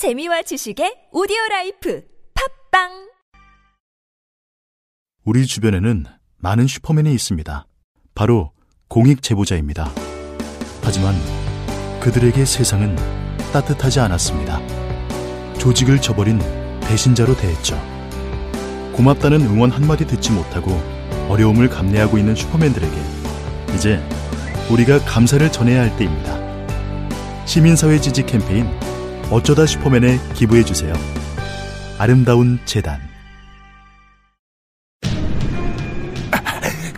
재미와 지식의 오디오 라이프 팟빵 우리 주변에는 많은 슈퍼맨이 있습니다. 바로 공익 제보자입니다. 하지만 그들에게 세상은 따뜻하지 않았습니다. 조직을 저버린 배신자로 대했죠. 고맙다는 응원 한마디 듣지 못하고 어려움을 감내하고 있는 슈퍼맨들에게 이제 우리가 감사를 전해야 할 때입니다. 시민사회 지지 캠페인 어쩌다 슈퍼맨에 기부해 주세요. 아름다운 재단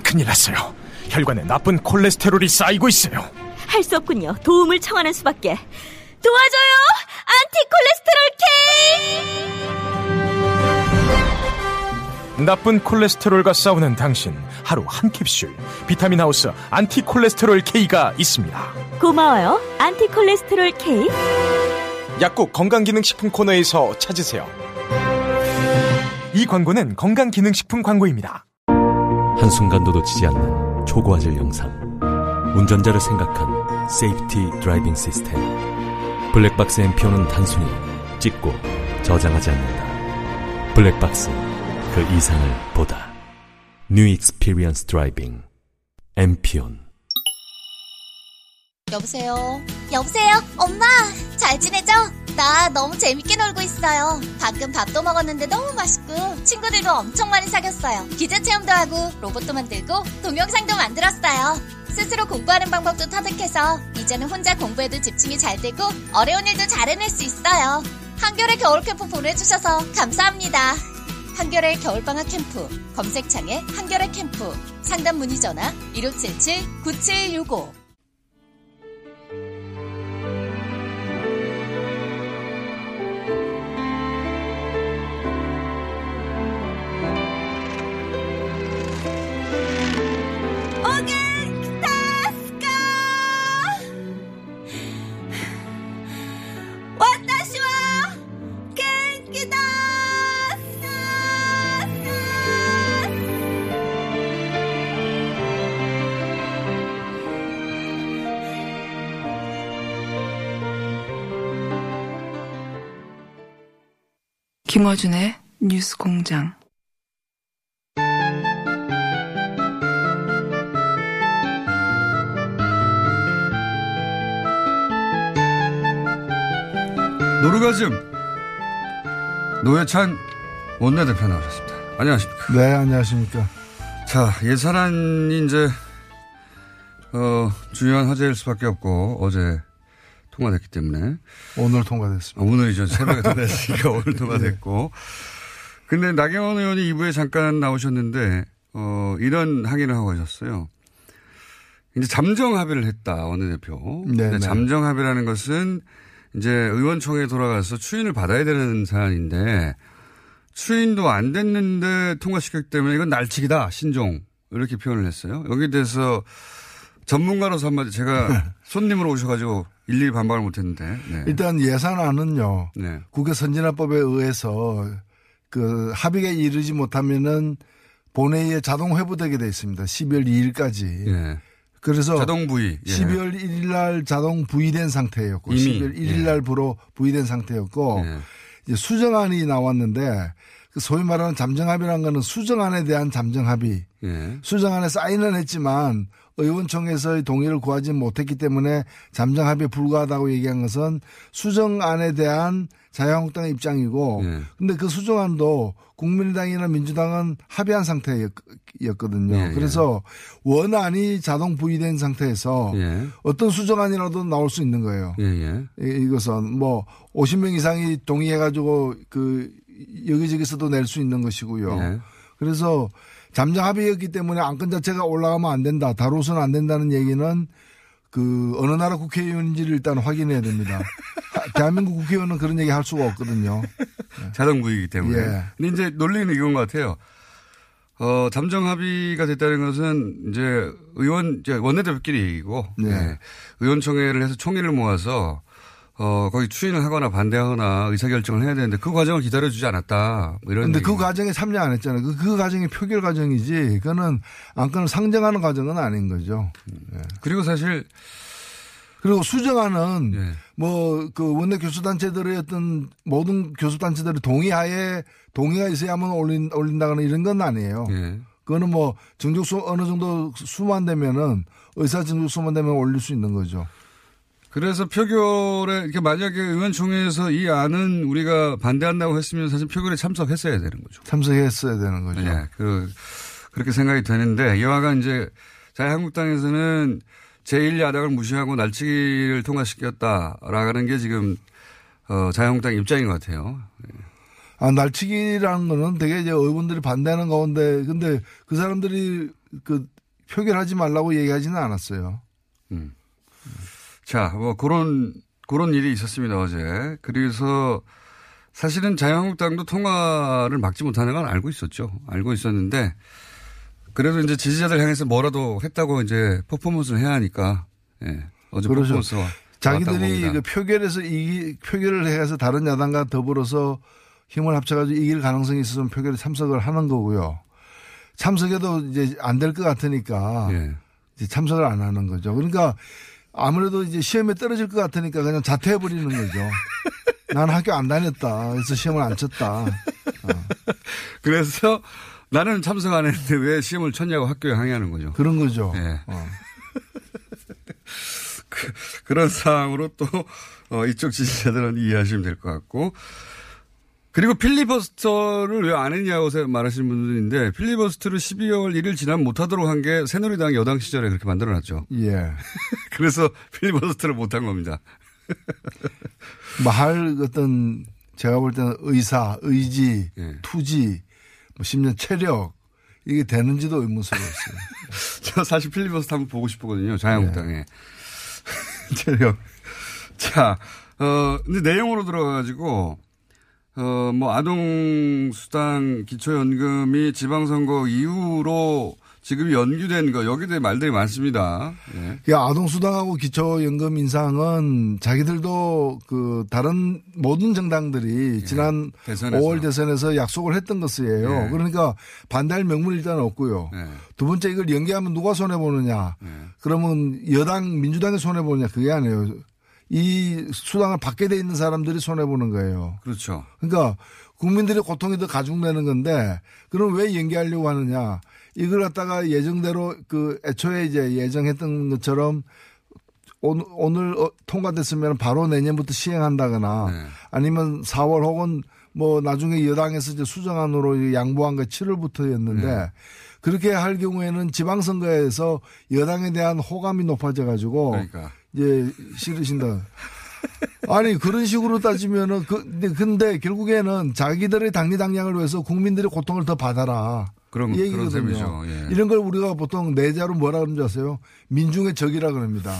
큰일 났어요. 혈관에 나쁜 콜레스테롤이 쌓이고 있어요. 할 수 없군요. 도움을 청하는 수밖에. 도와줘요! 안티콜레스테롤 K! 나쁜 콜레스테롤과 싸우는 당신 하루 한 캡슐 비타민 하우스 안티콜레스테롤 K가 있습니다. 고마워요. 안티콜레스테롤 K. 약국 건강기능식품 코너에서 찾으세요. 이 광고는 건강기능식품 광고입니다. 한순간도 놓치지 않는 초고화질 영상. 운전자를 생각한 safety driving system. 블랙박스 엠피온은 단순히 찍고 저장하지 않는다. 블랙박스, 그 이상을 보다. New experience driving. 엠피온. 여보세요? 여보세요? 엄마! 잘 지내죠? 나 너무 재밌게 놀고 있어요. 방금 밥도 먹었는데 너무 맛있고, 친구들도 엄청 많이 사귀었어요. 기자 체험도 하고, 로봇도 만들고, 동영상도 만들었어요. 스스로 공부하는 방법도 터득해서, 이제는 혼자 공부에도 집중이 잘 되고, 어려운 일도 잘 해낼 수 있어요. 한겨레 겨울 캠프 보내주셔서 감사합니다. 한겨레 겨울방학 캠프, 검색창에 한겨레 캠프, 상담 문의 전화 1577-9765. 김어준의 뉴스 공장. 노르가즘 노회찬 원내대표 나오셨습니다. 안녕하십니까. 네, 안녕하십니까. 자, 예산안이 이제, 어, 중요한 화제일 수밖에 없고, 어제 통과됐기 때문에. 오늘 통과됐습니다. 아, 오늘이죠. 새벽에 통과됐으니까 오늘 통과됐고. 근데 나경원 의원이 2부에 잠깐 나오셨는데, 어, 이런 항의를 하고 가셨어요. 이제 잠정 합의를 했다, 원내대표. 네, 네. 잠정 합의라는 것은 이제 의원총회에 돌아가서 추인을 받아야 되는 사안인데, 추인도 안 됐는데 통과시켰기 때문에 이건 날치기다, 신종. 이렇게 표현을 했어요. 여기에 대해서 전문가로서 한마디 제가 손님으로 오셔가지고 일일이 반박을 못했는데. 네. 일단 예산안은요. 네. 국회 선진화법에 의해서 그 합의에 이르지 못하면은 본회의에 자동 회부되게 돼 있습니다. 12월 2일까지. 예. 그래서 자동 부의. 예. 12월 1일 날 자동 부의된 상태였고 이미, 12월 1일 예. 날 부로 부의된 상태였고 예. 이제 수정안이 나왔는데 그 소위 말하는 잠정합의라는 거는 수정안에 대한 잠정합의. 예. 수정안에 사인은 했지만 의원총회에서의 동의를 구하지 못했기 때문에 잠정 합의에 불과하다고 얘기한 것은 수정안에 대한 자유한국당의 입장이고 예. 근데 그 수정안도 국민의당이나 민주당은 합의한 상태였거든요. 예, 예. 그래서 원안이 자동 부의된 상태에서 예. 어떤 수정안이라도 나올 수 있는 거예요. 이- 이것은 뭐 50명 이상이 동의해 가지고 그 여기저기서도 낼 수 있는 것이고요. 예. 그래서 잠정 합의였기 때문에 안건 자체가 올라가면 안 된다. 다뤄서는 안 된다는 얘기는 그 어느 나라 국회의원인지를 일단 확인해야 됩니다. 하- 대한민국 국회의원은 그런 얘기 할 수가 없거든요. 자동 부의이기 때문에. 예. 근데 이제 논리는 이건 것 같아요. 어, 잠정 합의가 됐다는 것은 이제 의원, 이제 원내대표끼리 얘기고, 네. 예. 의원총회를 해서 총회를 모아서 어, 거기 추인을 하거나 반대하거나 의사결정을 해야 되는데 그 과정을 기다려주지 않았다. 뭐 이런. 그런데 그 얘기. 과정에 참여 안 했잖아요. 그, 그 과정이 표결 과정이지. 그거는 안건을 상정하는 과정은 아닌 거죠. 그리고 사실 그리고 수정안은 예. 뭐그 원내 교수단체들의 어떤 모든 교수단체들의 동의하에 동의가 있어야만 올린, 올린다거나 이런 건 아니에요. 예. 그거는 뭐 정족수 어느 정도 수만 되면은 의사 정족수만 되면 올릴 수 있는 거죠. 그래서 표결에 이렇게 만약에 의원총회에서 이 안은 우리가 반대한다고 했으면 사실 표결에 참석했어야 되는 거죠. 참석했어야 되는 거죠. 예, 그 그렇게 생각이 되는데 이와가 이제 자유한국당에서는 제1야당을 무시하고 날치기를 통과시켰다라는 게 지금 어, 자유한국당 입장인 것 같아요. 아, 날치기라는 거는 되게 이제 의원들이 반대하는 가운데 근데 그 사람들이 그 표결하지 말라고 얘기하지는 않았어요. 음. 자, 뭐 그런 그런 일이 있었습니다 어제. 그래서 사실은 자유한국당도 통과를 막지 못하는 건 알고 있었죠. 알고 있었는데 그래도 이제 지지자들 향해서 뭐라도 했다고 이제 퍼포먼스를 해야 하니까 예. 어제 그렇죠. 퍼포먼스가 자기들이 그. 표결에서 이 표결을 해서 다른 야당과 더불어서 힘을 합쳐가지고 이길 가능성이 있어서 표결에 참석을 하는 거고요. 참석해도 이제 안 될 것 같으니까 예. 이제 참석을 안 하는 거죠. 그러니까 아무래도 이제 시험에 떨어질 것 같으니까 그냥 자퇴해 버리는 거죠. 나는 학교 안 다녔다. 그래서 시험을 안 쳤다. 그래서 나는 참석 안 했는데 왜 시험을 쳤냐고 학교에 항의하는 거죠. 그런 거죠. 예. 어. 그 런 상황으로 또 어, 이쪽 지지자들은 이해하시면 될 것 같고 그리고 필리버스터를 왜 안 했냐고 말하시는 분들인데 필리버스터를 12월 1일 지나면 못하도록 한 게 새누리당 여당 시절에 그렇게 만들어놨죠. 예. 그래서 필리버스터를 못한 겁니다. 뭐할 어떤 제가 볼 때는 의사, 의지, 예. 투지, 뭐 심지어 체력 이게 되는지도 의문스러웠어요. 저 사실 필리버스터 한번 보고 싶거든요. 자유한국당에. 체력. 자, 어, 근데 내용으로 들어가가지고, 어, 뭐, 아동수당 기초연금이 지방선거 이후로 지금 연기된 거, 여기에 대해 말들이 많습니다. 예. 그 아동수당하고 기초연금 인상은 자기들도 그 다른 모든 정당들이 지난 예. 대선에서. 5월 대선에서 약속을 했던 것이에요. 예. 그러니까 반대할 명분 일단 없고요. 예. 두 번째 이걸 연계하면 누가 손해 보느냐? 예. 그러면 여당 민주당이 손해 보느냐? 그게 아니에요. 이 수당을 받게 돼 있는 사람들이 손해 보는 거예요. 그렇죠. 그러니까 국민들의 고통이 더 가중되는 건데 그럼 왜 연기하려고 하느냐? 이걸 갖다가 예정대로 그 애초에 이제 예정했던 것처럼 오늘, 오늘 어, 통과됐으면 바로 내년부터 시행한다거나 네. 아니면 4월 혹은 뭐 나중에 여당에서 이제 수정안으로 양보한 게 7월부터였는데 네. 그렇게 할 경우에는 지방선거에서 여당에 대한 호감이 높아져 가지고 그러니까. 이제 싫으신다. 아니 그런 식으로 따지면은 그 근데, 근데 결국에는 자기들의 당리 당량을 위해서 국민들의 고통을 더 받아라. 그런- 이 얘기거든요. 예. 이런 걸 우리가 보통 내자로 뭐라 그러는지 아세요? 민중의 적이라 그럽니다.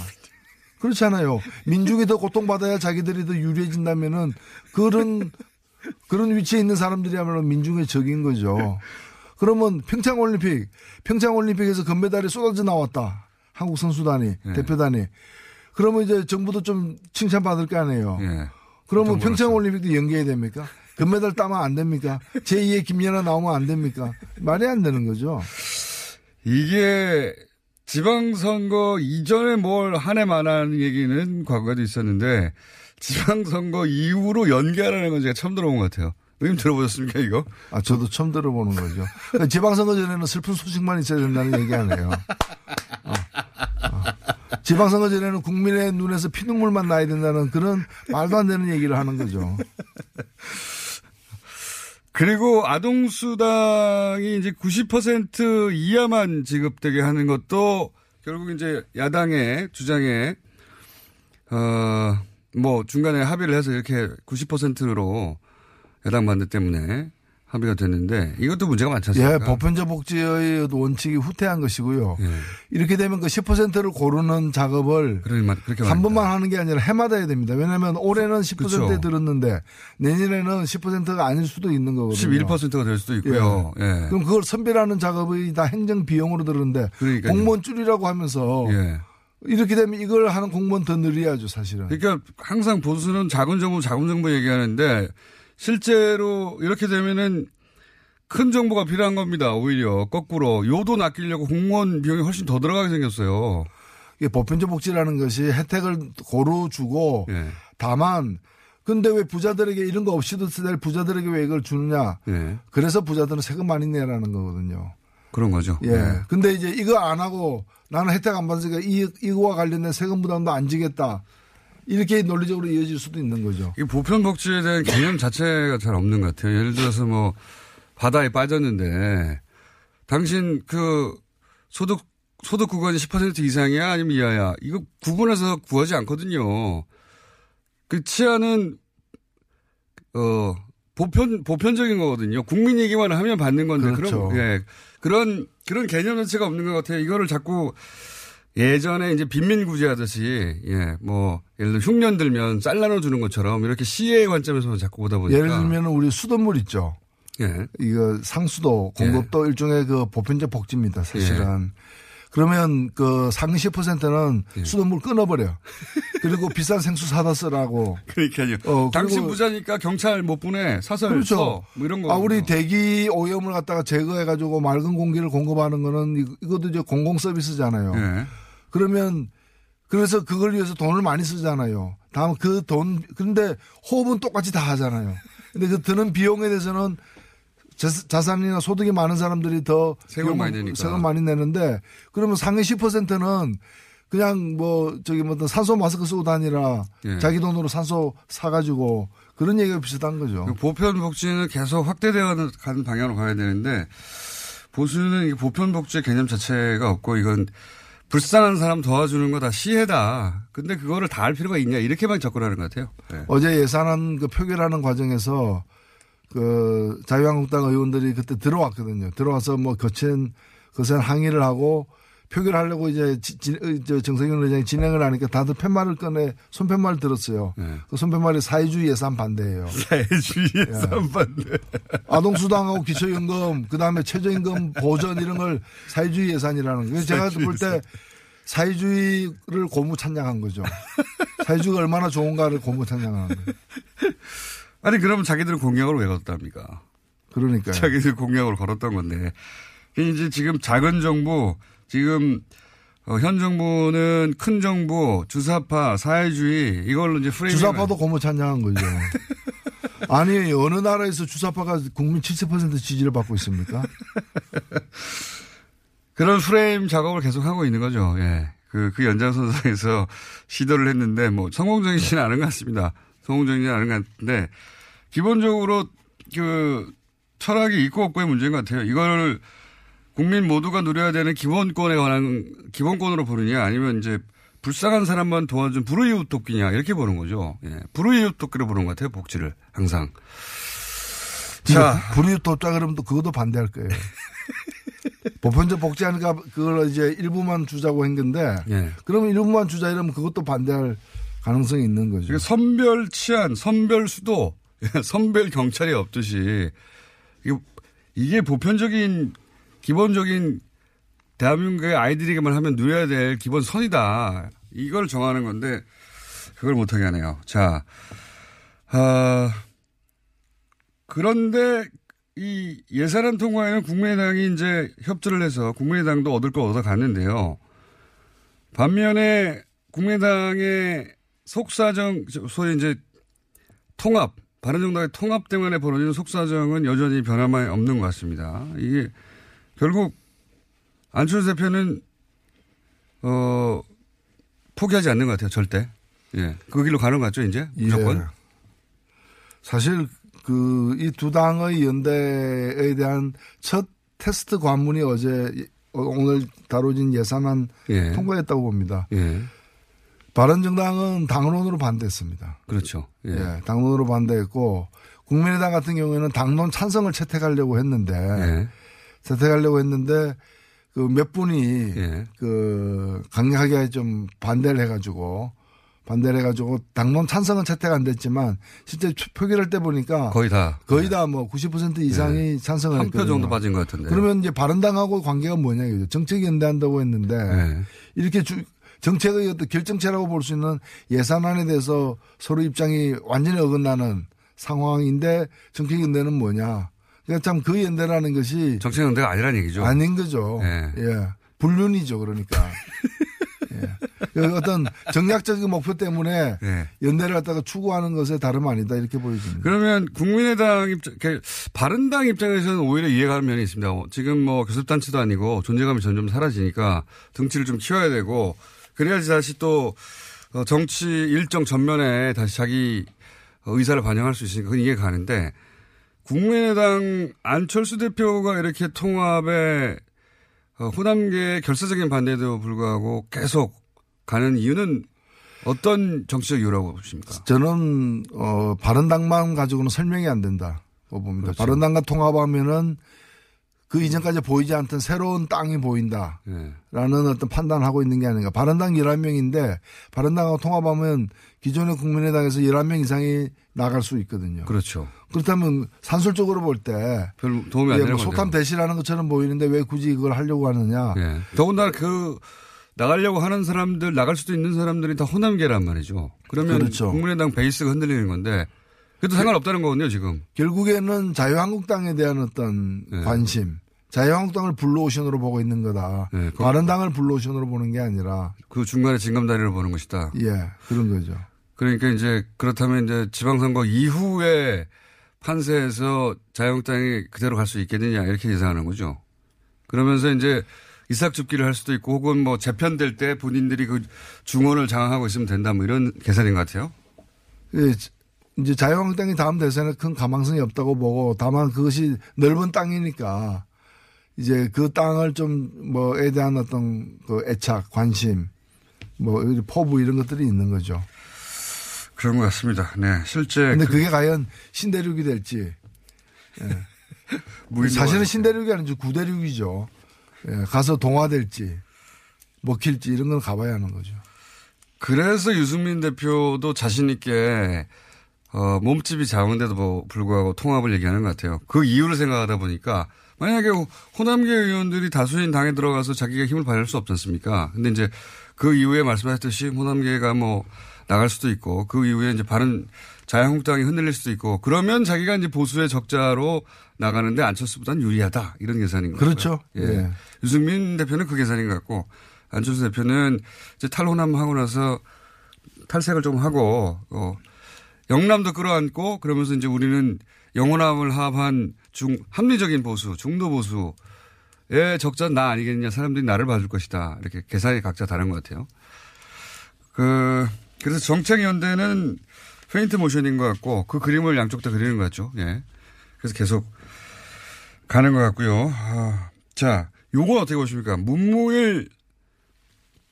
그렇잖아요. 민중이 더 고통받아야 자기들이 더 유리해진다면은 그런 그런 위치에 있는 사람들이야말로 민중의 적인 거죠. 그러면 평창올림픽, 평창올림픽에서 금메달이 쏟아져 나왔다. 한국 선수단이, 예. 대표단이. 그러면 이제 정부도 좀 칭찬받을 거 아니에요. 예. 그러면 평창올림픽도 연계해야 됩니까? 금메달 따면 안 됩니까? 제2의 김연아 나오면 안 됩니까? 말이 안 되는 거죠. 이게 지방선거 이전에 뭘 한 해 만 한 얘기는 과거에도 있었는데 지방선거 이후로 연기하라는 건 제가 처음 들어본 것 같아요. 의님 들어보셨습니까, 이거? 아, 저도 처음 들어보는 거죠. 지방선거 전에는 슬픈 소식만 있어야 된다는 얘기 아니에요. 어. 어. 지방선거 전에는 국민의 눈에서 피눈물만 나야 된다는 그런 말도 안 되는 얘기를 하는 거죠. 그리고 아동수당이 이제 90% 이하만 지급되게 하는 것도 결국 이제 야당의 주장에, 어, 뭐 중간에 합의를 해서 이렇게 90%로 야당 반대 때문에 합의가 됐는데 이것도 문제가 많지 않습니까? 예, 보편적 복지의 원칙이 후퇴한 것이고요. 예. 이렇게 되면 그 10%를 고르는 작업을 그러니 말- 그렇게 한 말합니다. 번만 하는 게 아니라 해마다 해야 됩니다. 왜냐하면 올해는 10%에 그쵸. 들었는데 내년에는 10%가 아닐 수도 있는 거거든요. 11%가 될 수도 있고요. 예. 그럼 그걸 선별하는 작업이 다 행정 비용으로 들었는데 그러니까요. 공무원 줄이라고 하면서 예. 이렇게 되면 이걸 하는 공무원 더 늘려야죠, 사실은. 그러니까 항상 보수는 자금 정부, 자금 정부 얘기하는데 실제로 이렇게 되면은 큰 정보가 필요한 겁니다. 오히려 거꾸로 요돈 아끼려고 공무원 비용이 훨씬 더 들어가게 생겼어요. 이게 보편적 복지라는 것이 혜택을 고루 주고 예. 다만 근데 왜 부자들에게 이런 거 없이도 될 부자들에게 왜 이걸 주느냐? 예. 그래서 부자들은 세금 많이 내라는 거거든요. 그런 거죠. 예. 근데 이제 이거 안 하고 나는 혜택 안 받으니까 이, 이거와 관련된 세금 부담도 안 지겠다. 이렇게 논리적으로 이어질 수도 있는 거죠. 이 보편복지에 대한 개념 자체가 잘 없는 것 같아요. 예를 들어서 뭐 바다에 빠졌는데 당신 그 소득 소득 구간이 10% 이상이야 아니면 이하야 이거 구분해서 구하지 않거든요. 그 치아는 어 보편 보편적인 거거든요. 국민 얘기만 하면 받는 건데 그렇죠. 그런 예 그런 그런 개념 자체가 없는 것 같아요. 이거를 자꾸 예전에 이제 빈민구제 하듯이 예 뭐 예를 들어 흉년 들면 쌀 나눠 주는 것처럼 이렇게 시의 관점에서 자꾸 보다 보니까 예를 들면 우리 수돗물 있죠. 예. 이거 상수도 공급도 일종의 그 보편적 복지입니다. 사실은. 그러면 그 상위 10%는 예. 수돗물 끊어버려. 그리고 비싼 생수 사다 쓰라고. 그러니까요. 어, 당신 부자니까 경찰 못 보내 사설 그렇죠. 써. 뭐 이런 거. 아, 우리 대기 오염을 갖다가 제거해가지고 맑은 공기를 공급하는 거는 이- 이것도 이제 공공 서비스잖아요. 예. 그러면 그래서 그걸 위해서 돈을 많이 쓰잖아요. 다음 그 돈, 근데 호흡은 똑같이 다 하잖아요. 근데 그 드는 비용에 대해서는 자- 자산이나 소득이 많은 사람들이 더 세금 많이 내니까. 세금 많이 내는데 그러면 상위 10%는 그냥 뭐 저기 뭐 산소 마스크 쓰고 다니라 예. 자기 돈으로 산소 사가지고 그런 얘기가 비슷한 거죠. 그 보편 복지는 계속 확대되어 가는 방향으로 가야 되는데 보수는 이 보편 복지의 개념 자체가 없고 이건 불쌍한 사람 도와주는 거 다 시혜다. 근데 그거를 다 할 필요가 있냐 이렇게만 접근하는 것 같아요. 예. 어제 예산안 그 표결하는 과정에서 그 자유한국당 의원들이 그때 들어왔거든요. 들어와서 뭐 거친 거센 항의를 하고 표결하려고 이제 지- 지- 어, 저 정세균 의장이 진행을 하니까 다들 팻말을 꺼내 손팻말을 들었어요. 네. 그 손팻말이 사회주의 예산 반대예요. 사회주의 예산 반대. 아동수당하고 기초연금, 그 다음에 최저임금 보전 이런 걸 사회주의 예산이라는 거예요. 제가 볼 때 사회주의를 고무 찬양한 거죠. 사회주의가 얼마나 좋은가를 고무 찬양하는 거예요. 아니 그러면 자기들은 공약을 왜 걸었답니까? 그러니까요. 자기들 공약으로 걸었던 건데 이제 지금 작은 정부 지금 어, 현 정부는 큰 정부 주사파 사회주의 이걸로 이제 프레임 주사파도 고무 찬양한 거죠. 아니 어느 나라에서 주사파가 국민 70% 지지를 받고 있습니까? 그런 프레임 작업을 계속 하고 있는 거죠. 예. 그, 그 연장선상에서 시도를 했는데 뭐 성공적이지는 않은 것 같습니다. 성공적이지는 않은 것 같은데 기본적으로 그 철학이 있고 없고의 문제인 것 같아요. 이걸 국민 모두가 누려야 되는 기본권에 관한 기본권으로 보느냐 아니면 이제 불쌍한 사람만 도와준 불우이웃 돕기냐 이렇게 보는 거죠. 예. 불우이웃 돕기로 보는 것 같아요. 복지를 항상. 자. 불이웃 돕자 그러면 또 그것도 반대할 거예요. 보편적 복지하니까 그걸 이제 일부만 주자고 한 건데 예. 그러면 일부만 주자 이러면 그것도 반대할 가능성이 있는 거죠. 그러니까 선별 치안, 선별 수도, 선별 경찰이 없듯이 이게 보편적인 기본적인 대한민국의 아이들에게만 하면 누려야 될 기본 선이다. 이걸 정하는 건데 그걸 못하게 하네요. 자, 아, 그런데 이 예산안 통과에는 국민의당이 이제 협조를 해서 국민의당도 얻을 거 얻어 갔는데요. 반면에 국민의당의 속사정, 소위 이제 통합, 바른정당의 통합 때문에 벌어지는 속사정은 여전히 변함이 없는 것 같습니다. 이게 결국 안철수 대표는 어 포기하지 않는 것 같아요, 절대. 예, 그 길로 가는 것 같죠, 이제 무조건. 예. 사실 그 이 두 당의 연대에 대한 첫 테스트 관문이 어제 오늘 다뤄진 예산안 예. 통과했다고 봅니다. 예, 바른정당은 당론으로 반대했습니다. 그렇죠. 예, 예, 당론으로 반대했고 국민의당 같은 경우에는 당론 찬성을 채택하려고 했는데 예, 채택하려고 했는데 그 몇 분이 예. 그 강력하게 좀 반대를 해가지고 반대를 해가지고 당론 찬성은 채택 안 됐지만 실제 표결할 때 보니까 거의 다. 거의 다 뭐 90% 이상이 찬성을 한 표. 정도 빠진 것 같은데. 그러면 이제 바른당하고 관계가 뭐냐 이거죠. 정책 연대한다고 했는데 예. 이렇게 주, 정책의 어떤 결정체라고 볼 수 있는 예산안에 대해서 서로 입장이 완전히 어긋나는 상황인데 정책 연대는 뭐냐. 그러니까 참 그 연대라는 것이 정책 연대가 아니라는 얘기죠. 아닌 거죠. 예. 예. 불륜이죠. 그러니까. 예. 그 어떤 정략적인 목표 때문에 네. 연대를 갖다가 추구하는 것에 다름 아니다 이렇게 보여집니다. 그러면 국민의당 입장, 그 바른당 입장에서는 오히려 이해가 는 면이 있습니다. 어, 지금 뭐 교섭단체도 아니고 존재감이 점점 사라지니까 등치를 좀 키워야 되고 그래야지 다시 또 어, 정치 일정 전면에 다시 자기 의사를 반영할 수 있으니까 그건 이해가 가는데 국민의당 안철수 대표가 이렇게 통합에 어, 호남계의 결사적인 반대에도 불구하고 계속 가는 이유는 어떤 정치적 이유라고 보십니까? 저는 어 바른당만 가지고는 설명이 안 된다. 고 봅니다. 그렇죠. 바른당과 통합하면은 그 이전까지 보이지 않던 새로운 땅이 보인다. 네. 라는 어떤 판단을 하고 있는 게 아닌가. 바른당 11명인데 바른당하고 통합하면 기존의 국민의당에서 11명 이상이 나갈 수 있거든요. 그렇죠. 그렇다면 산술적으로 볼 때별 도움이 안 예, 되는 뭐 거죠. 소탐 대시라는 것처럼 보이는데 왜 굳이 그걸 하려고 하느냐. 예. 더군다나 그 나가려고 하는 사람들 나갈 수도 있는 사람들이 다 호남계란 말이죠. 그러면 그렇죠. 국민의당 베이스가 흔들리는 건데 그래도 상관없다는 거군요 지금. 결국에는 자유한국당에 대한 어떤 네. 관심, 자유한국당을 블루오션으로 보고 있는 거다. 네, 그- 바른당을 블루오션으로 보는 게 아니라 그 중간에 징검다리를 보는 것이다. 예 그런 거죠. 그러니까 이제 그렇다면 이제 지방선거 이후에 판세에서 자유한국당이 그대로 갈 수 있겠느냐 이렇게 예상하는 거죠. 그러면서 이제 이삭줍기를 할 수도 있고 혹은 뭐 재편될 때 본인들이 그 중원을 장악하고 있으면 된다 뭐 이런 계산인 것 같아요. 예, 이제 자유한국당이 다음 대선에 큰 가망성이 없다고 보고 다만 그것이 넓은 땅이니까 이제 그 땅을 좀 뭐에 대한 어떤 그 애착, 관심, 뭐 포부 이런 것들이 있는 거죠. 그런 것 같습니다. 네, 실제 근데 그 그게 과연 신대륙이 될지. 예. 무인도가 사실은 신대륙이 아니죠. 구대륙이죠. 예, 가서 동화될지 먹힐지 이런 건 가봐야 하는 거죠. 그래서 유승민 대표도 자신 있게 어, 몸집이 작은데도 뭐 불구하고 통합을 얘기하는 것 같아요. 그 이유를 생각하다 보니까 만약에 호- 호남계 의원들이 다수인 당에 들어가서 자기가 힘을 발휘할 수 없지 않습니까? 근데 이제 그 이후에 말씀하셨듯이 호남계가 뭐 나갈 수도 있고 그 이후에 이제 바른 자유한국당이 흔들릴 수도 있고 그러면 자기가 이제 보수의 적자로 나가는데 안철수보다는 유리하다 이런 계산인 거죠. 그렇죠. 예. 예. 유승민 대표는 그 계산인 것 같고 안철수 대표는 이제 탈호남 하고 나서 탈색을 좀 하고 어 영남도 끌어안고 그러면서 이제 우리는 영호남을 합한 중 합리적인 보수, 중도 보수의 적자는 나 아니겠냐. 사람들이 나를 봐줄 것이다. 이렇게 계산이 각자 다른 것 같아요. 그 그래서 정책연대는 페인트 모션인 것 같고 그 그림을 양쪽 다 그리는 것 같죠. 예. 그래서 계속 가는 것 같고요. 아, 자, 요건 어떻게 보십니까? 문무일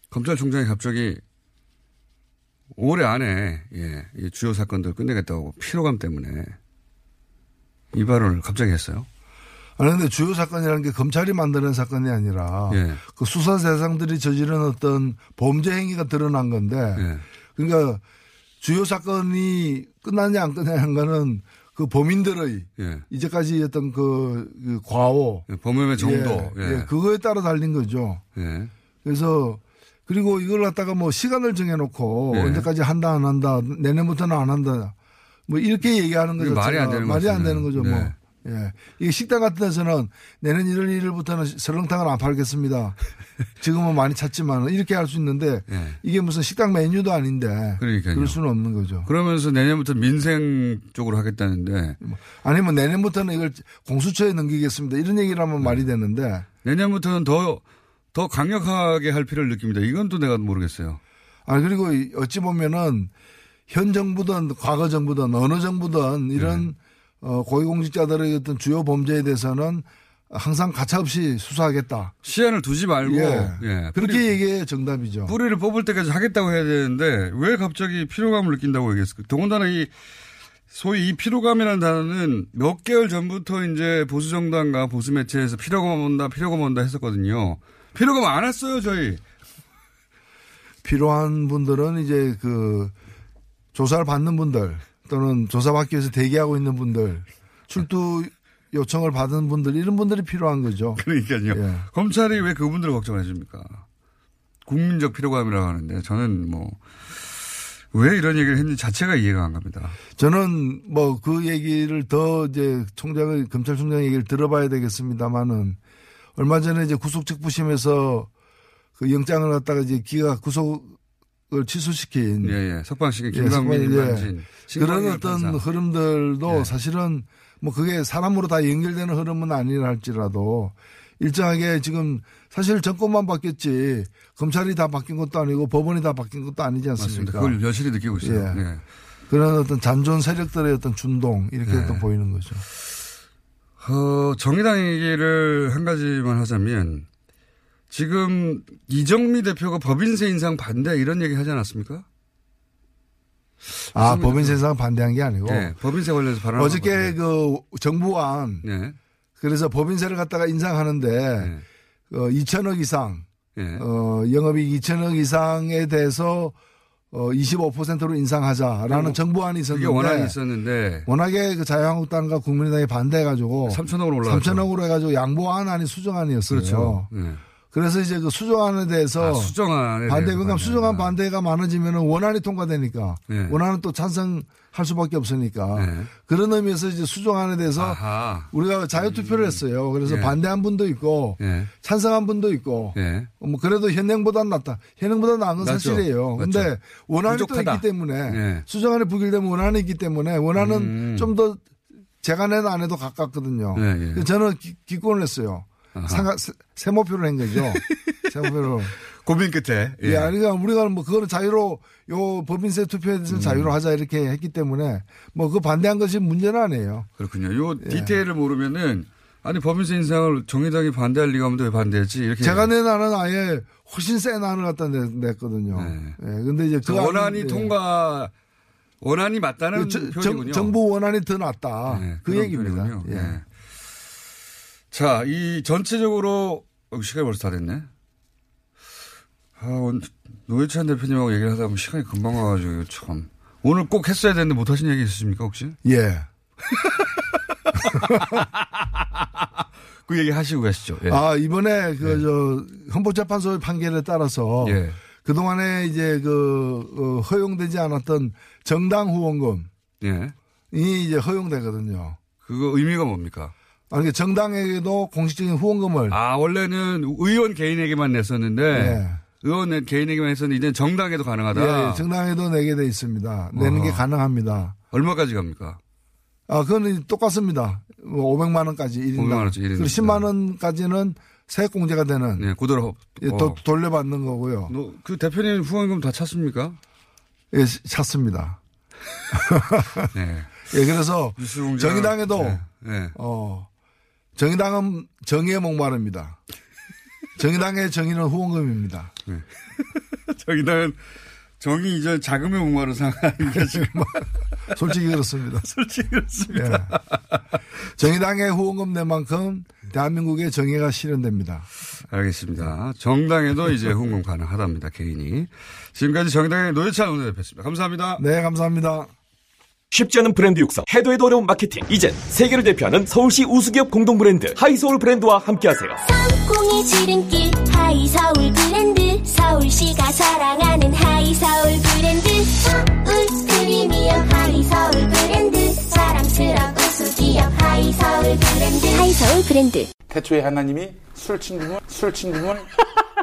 검찰총장이 갑자기 올해 안에 예, 이 주요 사건들 끝내겠다고 피로감 때문에 이 발언을 갑자기 했어요. 아니 근데 주요 사건이라는 게 검찰이 만드는 사건이 아니라 예. 그 수사 대상들이 저지른 어떤 범죄 행위가 드러난 건데 예. 그러니까 주요 사건이 끝났냐 안 끝났냐는 거는 그 범인들의 예. 이제까지 어떤 그, 그 과오 예, 범행의 정도. 예, 예. 예, 그거에 따라 달린 거죠. 예. 그래서 그리고 이걸 갖다가 뭐 시간을 정해놓고 예. 언제까지 한다 안 한다 내년부터는 안 한다 뭐 이렇게 얘기하는 거죠. 말이 안 되는 말이 안. 되는 거죠. 네. 뭐. 예. 이게 식당 같은 데서는 내년 1월 1일부터는 설렁탕을 안 팔겠습니다. 지금은 많이 찾지만 이렇게 할 수 있는데 예. 이게 무슨 식당 메뉴도 아닌데 그러니까요. 그럴 수는 없는 거죠. 그러면서 내년부터 민생 쪽으로 하겠다는데 아니면 내년부터는 이걸 공수처에 넘기겠습니다. 이런 얘기를 하면 말이 되는데 내년부터는 더, 더 강력하게 할 필요를 느낍니다. 이건 또 내가 모르겠어요. 아 그리고 이- 어찌 보면은 현 정부든 과거 정부든 어느 정부든 이런 네. 어, 고위공직자들의 어떤 주요 범죄에 대해서는 항상 가차없이 수사하겠다. 시간을 두지 말고 예. 예. 그렇게 뿌리- 얘기해 정답이죠. 뿌리를 뽑을 때까지 하겠다고 해야 되는데 왜 갑자기 피로감을 느낀다고 얘기했을까? 더군다나 이 소위 이 피로감이라는 단어는 몇 개월 전부터 이제 보수 정당과 보수 매체에서 피로감 온다, 피로감 온다 했었거든요. 피로감 안 왔어요, 저희. 필요한 분들은 이제 그 조사를 받는 분들 또는 조사받기 위해서 대기하고 있는 분들 출두 요청을 받은 분들 이런 분들이 필요한 거죠. 그러니까요. 예. 검찰이 왜 그분들을 걱정해 줍니까? 국민적 피로감이라고 하는데 저는 뭐 왜 이런 얘기를 했는지 자체가 이해가 안 갑니다. 저는 뭐 그 얘기를 더 이제 총장의 검찰총장 얘기를 들어봐야 되겠습니다만은 얼마 전에 이제 구속특부심에서 그 영장을 갖다가 이제 기가 구속 을 취소시킨 예, 예. 석방시킨 예, 김광민, 예. 김관진. 그런 신광일 어떤 판사. 흐름들도 예. 사실은 뭐 그게 사람으로 다 연결되는 흐름은 아니라 할지라도 일정하게 지금 사실 정권만 바뀌었지 검찰이 다 바뀐 것도 아니고 법원이 다 바뀐 것도 아니지 맞습니다. 않습니까? 그걸 여실히 느끼고 있어요. 예. 예. 그런 어떤 잔존 세력들의 어떤 준동 이렇게 예. 또 보이는 거죠. 어, 정의당 얘기를 한 가지만 하자면 지금 이정미 대표가 법인세 인상 반대 이런 얘기 하지 않았습니까? 아, 이정미 법인 대표. 세상 반대한 게 아니고 예, 법인세 관련해서 발언 어저께 그 정부안 예. 그래서 법인세를 갖다가 인상하는데 예. 어, 2천억 이상 예. 어, 영업이익 2천억 이상에 대해서 어, 25%로 인상하자라는 그리고 정부안이 있었는데 원안이 있었는데 워낙에 그 자유한국당과 국민의당이 반대해가지고 3천억으로 올라갔죠. 3천억으로 해가지고 양보안 아니 수정안이었어요. 그렇죠. 예. 그래서 이제 그 수정안에 대해서 아, 수정안에 반대 대해서 그러니까 수정안. 반대가 많아지면 원안이 통과되니까 예. 원안은 또 찬성할 수밖에 없으니까 예. 그런 의미에서 이제 수정안에 대해서 아하. 우리가 자유 투표를 했어요. 그래서 예. 반대한 분도 있고 예. 찬성한 분도 있고 예. 뭐 그래도 현행보다 낫다. 현행보다 나은 건 맞죠. 사실이에요. 맞죠. 근데 원안이 부족하다. 또 있기 때문에 예. 수정안이 부결되면 원안이 있기 때문에 원안은 음. 좀더 제가 내도 안 해도 가깝거든요. 저는 기, 기권을 했어요. 상하, 세- 세모표를 한 거죠. 세모표로. 고민 끝에. 예. 그러니까 우리가 뭐 그거는 자유로 요 법인세 투표에 대해서 는 자유로 하자 이렇게 했기 때문에 뭐 그 반대한 것이 문제는 아니에요. 그렇군요. 요 예. 디테일을 모르면은 아니 법인세 인상을 정의당이 반대할 리가 없는데 왜 반대했지 이렇게 제가 낸 안은 아예 훨씬 센 안을 갖다 냈, 냈거든요. 네. 예. 근데 이제 그 원안이 예. 통과 원안이 맞다는 그 저-. 정, 부 원안이 더 낫다. 네, 그 얘기입니다. 표현이군요. 예. 네. 자, 이 전체적으로 어, 시간이 벌써 다 됐네. 아, 오늘 노회찬 대표님하고 얘기를 하다 보면 시간이 금방 가가지고 참 오늘 꼭 했어야 되는데 못 하신 얘기 있으십니까 혹시? 예. 그 얘기 하시고 가시죠. 예. 아, 이번에 그, 저, 헌법재판소의 판결에 따라서 예. 그 동안에 이제 그, 어, 허용되지 않았던 정당 후원금이 예. 이제 허용되거든요. 그거 의미가 뭡니까? 아니, 그 정당에게도 공식적인 후원금을. 아, 원래는 의원 개인에게만 냈었는데 예. 의원 개인에게만 했었는데 이제 정당에도 가능하다. 예, 예, 정당에도 내게 돼 있습니다. 내는 게 어허. 가능합니다. 얼마까지 갑니까? 아, 그건 똑같습니다. 뭐 500만 원까지 1인당. 500만 원짜리 일인당. 그리고 10만 원까지는 세액공제가 되는 네, 고도로 예, 어. 도- 돌려받는 거고요. 너, 그 대표님 후원금 다 찼습니까? 예, 찾습니다. 네. 예, 그래서. 정의당에도 네. 네. 어, 정의당은 정의에 목마릅니다. 정의당의 정의는 후원금입니다. 정의당은 정의 이전 자금의 목마른 상황인가 지금. 솔직히 그렇습니다. 솔직히 그렇습니다. 예. 정의당의 후원금 내만큼 대한민국의 정의가 실현됩니다. 알겠습니다. 정당에도 이제 후원금 가능하답니다. 개인이. 지금까지 정의당의 노회찬 원내대표였습니다. 감사합니다. 네, 감사합니다. 쉽지 않은 브랜드 육성, 해도 해도 어려운 마케팅. 이젠 세계를 대표하는 서울시 우수기업 공동 브랜드 하이서울 브랜드와 함께하세요. 성공의 지름길 하이서울 브랜드. 서울시가 사랑하는 하이서울 브랜드. 서울 프리미엄 하이서울 브랜드. 사랑스러운 우수기업 하이서울 브랜드. 하이서울 브랜드. 태초에 하나님이 술친굼은 술친굼은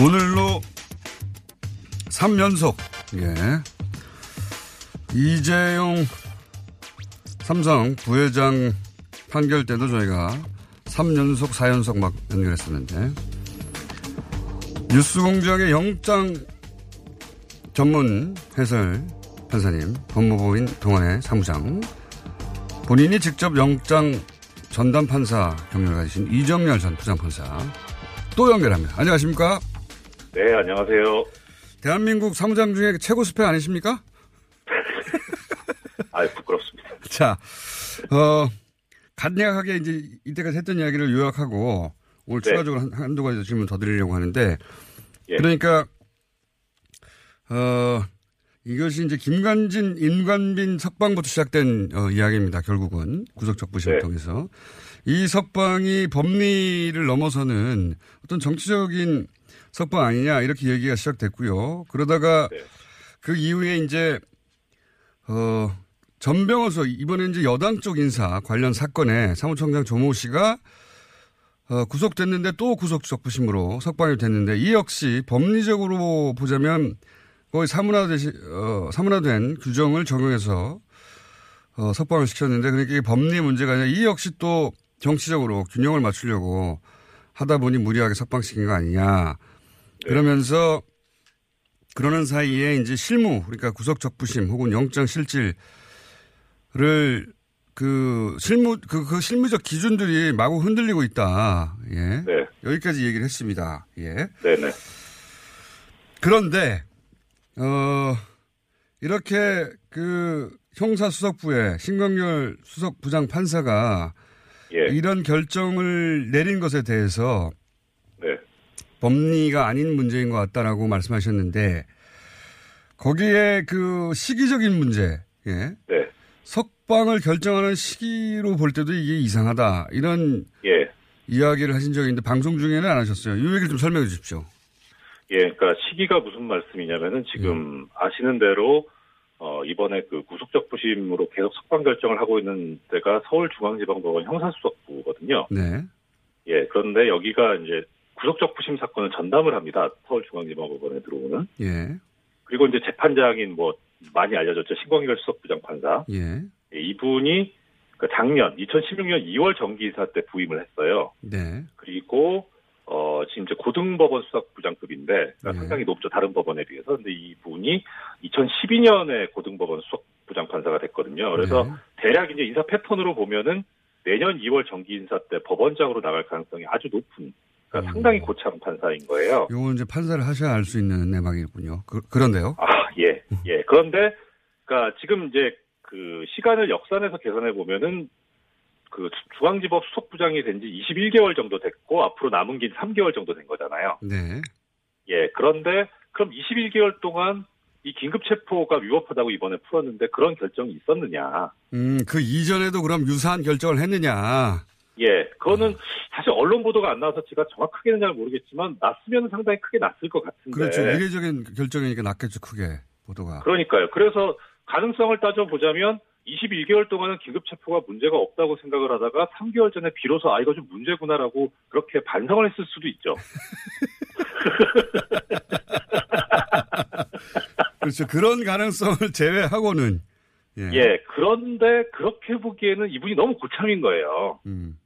오늘로 3연속, 예. 이재용 삼성 부회장 판결 때도 저희가 3연속, 4연속 막 연결했었는데, 뉴스공장의 영장 전문 해설 판사님, 법무부인 동안의 사무장, 본인이 직접 영장 전담 판사 경력을 가지신 이정열 전 부장 판사 또 연결합니다. 안녕하십니까? 네, 안녕하세요. 대한민국 사무장 중에 최고 스펙 아니십니까? 아, 부끄럽습니다. 자, 어, 간략하게 이제 이때까지 했던 이야기를 요약하고 오늘 네. 추가적으로 한, 한두 가지 질문 더 드리려고 하는데 예. 그러니까 어 이것이 이제 김관진, 임관빈 석방부터 시작된 어, 이야기입니다. 결국은 구속적부심을 네. 통해서 이 석방이 법리를 넘어서는 어떤 정치적인 석방 아니냐 이렇게 얘기가 시작됐고요. 그러다가 그 이후에 이제 어 전병호서 이번에 이제 여당 쪽 인사 관련 사건에 사무총장 조모 씨가 어, 구속됐는데 또 구속 적부심으로 석방이 됐는데 이 역시 법리적으로 보자면 거의 사문화되시, 어, 사문화된 규정을 적용해서 어, 석방을 시켰는데 그러니까 이게 법리 문제가 아니라 이 역시 또 정치적으로 균형을 맞추려고 하다 보니 무리하게 석방시킨 거 아니냐. 그러면서 그러는 사이에 이제 실무 그러니까 구속 적부심 혹은 영장 실질을 그 실무 그, 그 실무적 기준들이 마구 흔들리고 있다. 예. 여기까지 얘기를 했습니다. 예. 네 네. 그런데 어 이렇게 그 형사수석부의 신광열 수석부장 판사가 예. 이런 결정을 내린 것에 대해서 네. 법리가 아닌 문제인 것 같다라고 말씀하셨는데 거기에 그 시기적인 문제, 예. 네. 석방을 결정하는 시기로 볼 때도 이게 이상하다 이런 예. 이야기를 하신 적이 있는데 방송 중에는 안 하셨어요. 이 얘기를 좀 설명해 주십시오. 예, 그러니까 시기가 무슨 말씀이냐면은 지금 아시는 대로 어 이번에 그 구속적 부심으로 계속 석방 결정을 하고 있는 데가 서울중앙지방법원 형사수석부거든요. 네. 예, 그런데 여기가 이제 구속적 부심 사건을 전담을 합니다. 서울중앙지방법원에 들어오는. 예. 그리고 이제 재판장인 뭐 많이 알려졌죠. 신광열 수석부장 판사. 예. 예, 이분이 그 작년 2016년 2월 정기이사 때 부임을 했어요. 네. 그리고 어 지금 이제 고등법원 수석부장급인데 그러니까 네. 상당히 높죠 다른 법원에 비해서 근데 이분이 2012년에 고등법원 수석부장 판사가 됐거든요. 그래서 네. 대략 이제 인사 패턴으로 보면은 내년 2월 정기 인사 때 법원장으로 나갈 가능성이 아주 높은 그러니까 상당히 고참 판사인 거예요. 요건 이제 판사를 하셔야 알 수 있는 내막이군요. 그, 그런데요. 아, 예, 예. 그런데, 그니까 지금 이제 그 시간을 역산해서 계산해 보면은 그 주- 중앙지법 수석부장이 된 지 21개월 정도 됐고 앞으로 남은 긴 3개월 정도 된 거잖아요. 네. 예. 그런데 그럼 21개월 동안 이 긴급 체포가 위법하다고 이번에 풀었는데 그런 결정이 있었느냐? 음, 그 이전에도 그럼 유사한 결정을 했느냐. 예. 그거는 사실 언론 보도가 안 나와서 제가 정확하게는 잘 모르겠지만 났으면 상당히 크게 났을 것 같은데. 그렇죠. 이례적인 결정이니까 낫겠죠, 크게. 보도가. 그러니까요. 그래서 가능성을 따져보자면 21개월 동안은 긴급 체포가 문제가 없다고 생각을 하다가 3개월 전에 비로소 아 이거 좀 문제구나라고 그렇게 반성을 했을 수도 있죠. 그렇죠. 그런 가능성을 제외하고는. 예. 예. 그런데 그렇게 보기에는 이분이 너무 고참인 거예요. 음.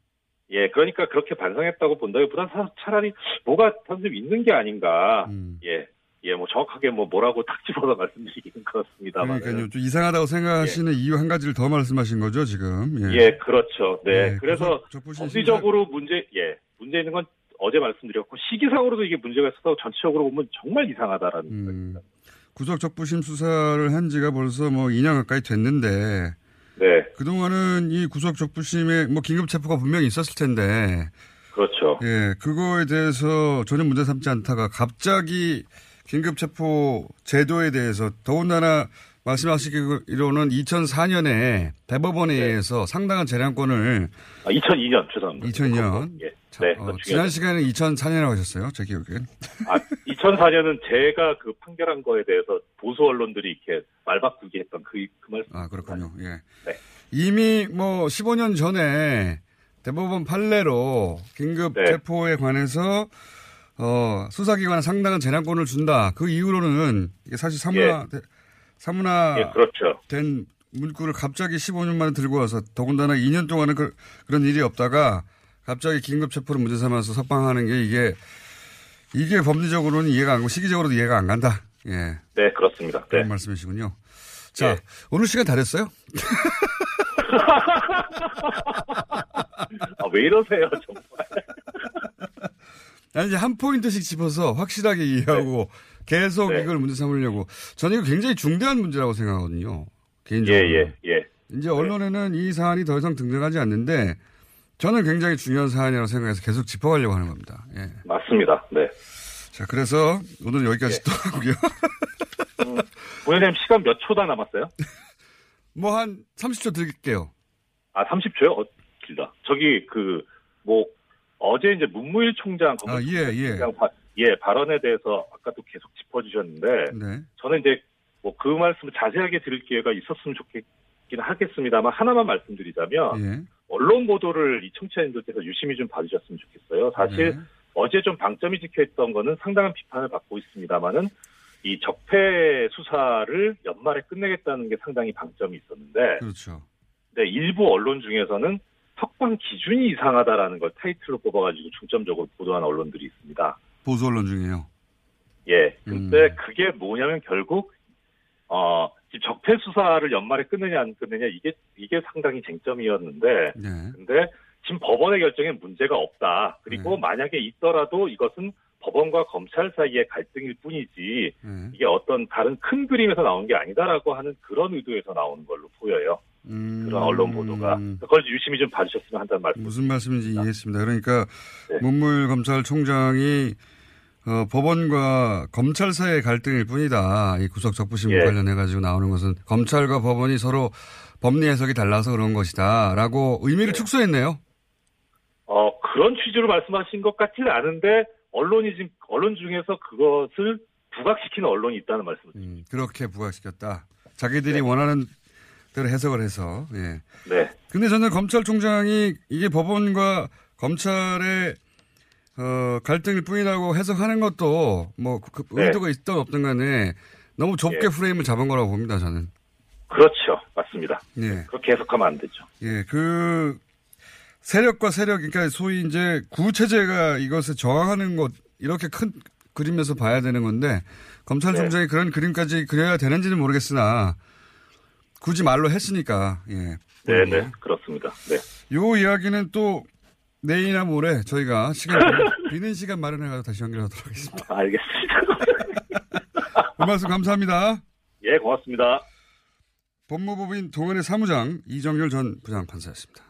예. 그러니까 그렇게 반성했다고 본다기보단 사- 차라리 뭐가 좀 있는 게 아닌가. 음. 예. 예, 뭐 정확하게 뭐 뭐라고 탁 집어서 말씀드리기는 그렇습니다만. 그러니까요. 좀 이상하다고 생각하시는 이유 한 가지를 더 말씀하신 거죠, 지금. 예. 예, 그렇죠. 네. 예, 그래서 적부심 법리적으로 문제, 예, 문제 있는 건 어제 말씀드렸고 시기상으로도 이게 문제가 있어서 전체적으로 보면 정말 이상하다라는 음. 구속 적부심 수사를 한 지가 벌써 뭐 2년 가까이 됐는데 네. 그동안은 이 구속 적부심에 뭐 긴급 체포가 분명히 있었을 텐데 그렇죠. 예, 그거에 대해서 전혀 문제 삼지 않다가 갑자기 긴급 체포 제도에 대해서 더군다나 말씀하시기로는 2004년에 대법원에 의해서 상당한 재량권을 아, 2002년 죄송합니다. 2002년 예. 네. 어, 지난. 시간에 2004년이라고 하셨어요. 제 기억엔. 아, 2004년은 제가 그 판결한 거에 대해서 보수 언론들이 이렇게 말바꾸기 했던 그, 그 말씀. 아, 그렇군요. 예. 네. 이미 뭐 15년 전에 대법원 판례로 긴급 네. 체포에 관해서 어, 수사기관에 상당한 재량권을 준다. 그 이후로는 이게 사실 사문화, 되- 사문화 예, 그렇죠. 된 문구를 갑자기 15년 만에 들고 와서 더군다나 2년 동안은 그, 런 일이 없다가 갑자기 긴급 체포를 문제 삼아서 석방하는 게 이게 이게 법리적으로는 이해가 안 가고 시기적으로도 이해가 안 간다. 예. 네, 그렇습니다. 네. 그런 말씀이시군요. 자, 오늘 시간 다 됐어요? 아, 왜 이러세요, 정말. 아니, 이제 한 포인트씩 짚어서 확실하게 이해하고 계속 네. 이걸 문제 삼으려고. 저는 이거 굉장히 중대한 문제라고 생각하거든요. 개인적으로. 예, 예, 예. 이제 언론에는 이 사안이 더 이상 등장하지 않는데 저는 굉장히 중요한 사안이라고 생각해서 계속 짚어가려고 하는 겁니다. 예. 맞습니다. 네. 자, 그래서 오늘 여기까지 또 하고요. 부회장님 시간 몇 초다 남았어요? 뭐 한 30초 드릴게요. 아, 30초요? 어, 길다. 저기, 그, 뭐, 어제 이제 문무일 총장, 아, 예, 예. 바, 예, 발언에 대해서 아까도 계속 짚어주셨는데, 네. 저는 이제 뭐 그 말씀을 자세하게 들을 기회가 있었으면 좋겠 긴 하겠습니다만, 하나만 말씀드리자면, 예. 언론 보도를 이 청취자님들께서 유심히 좀 봐주셨으면 좋겠어요. 사실 네. 어제 좀 방점이 찍혀 있던 거는 상당한 비판을 받고 있습니다만은 이 적폐 수사를 연말에 끝내겠다는 게 상당히 방점이 있었는데 그렇죠. 네, 일부 언론 중에서는 석방 기준이 이상하다라는 걸 타이틀로 뽑아가지고 중점적으로 보도한 언론들이 있습니다. 보수 언론 중에요. 예. 근데 그게 뭐냐면 결국 어 적폐 수사를 연말에 끝내냐 안 끝내냐 이게 이게 상당히 쟁점이었는데 네. 근데 지금 법원의 결정에 문제가 없다. 그리고 만약에 있더라도 이것은 법원과 검찰 사이의 갈등일 뿐이지 네. 이게 어떤 다른 큰 그림에서 나온 게 아니다라고 하는 그런 의도에서 나오는 걸로 보여요. 음. 그런 언론 보도가 그걸 유심히 좀 봐주셨으면 한다는 말씀. 무슨 말씀인지 이해했습니다. 그러니까 네. 문무일 검찰총장이 어, 법원과 검찰 사이의 갈등일 뿐이다. 이 구속 적부심 예. 관련해 가지고 나오는 것은 검찰과 법원이 서로 법리 해석이 달라서 그런 것이다라고 의미를 축소했네요. 어 그런 취지로 말씀하신 것 같지는 않은데 언론이 지금 언론 중에서 그것을 부각시키는 언론이 있다는 말씀을. 음, 그렇게 부각시켰다. 자기들이 원하는 대로 해석을 해서. 예. 네. 근데 저는 검찰총장이 이게 법원과 검찰의 어, 갈등일 뿐이라고 해석하는 것도 뭐 그, 네. 의도가 있든 없든 간에 너무 좁게 예. 프레임을 잡은 거라고 봅니다, 저는. 그렇죠, 맞습니다. 예. 그렇게 해석하면 안 되죠. 예, 그 세력과 세력, 그러니까 소위 이제 구체제가 이것을 저항하는 것 이렇게 큰 그림에서 봐야 되는 건데 검찰총장이 그런 그림까지 그려야 되는지는 모르겠으나 굳이 말로 했으니까 예. 네, 네, 그렇습니다. 네. 요 이야기는 또 내일이나 모레 저희가 시간 비는 시간 마련해가지고 다시 연결하도록 하겠습니다. 알겠습니다. 그 말씀 감사합니다. 예, 고맙습니다. 법무법인 동원의 사무장 이정열 전 부장판사였습니다.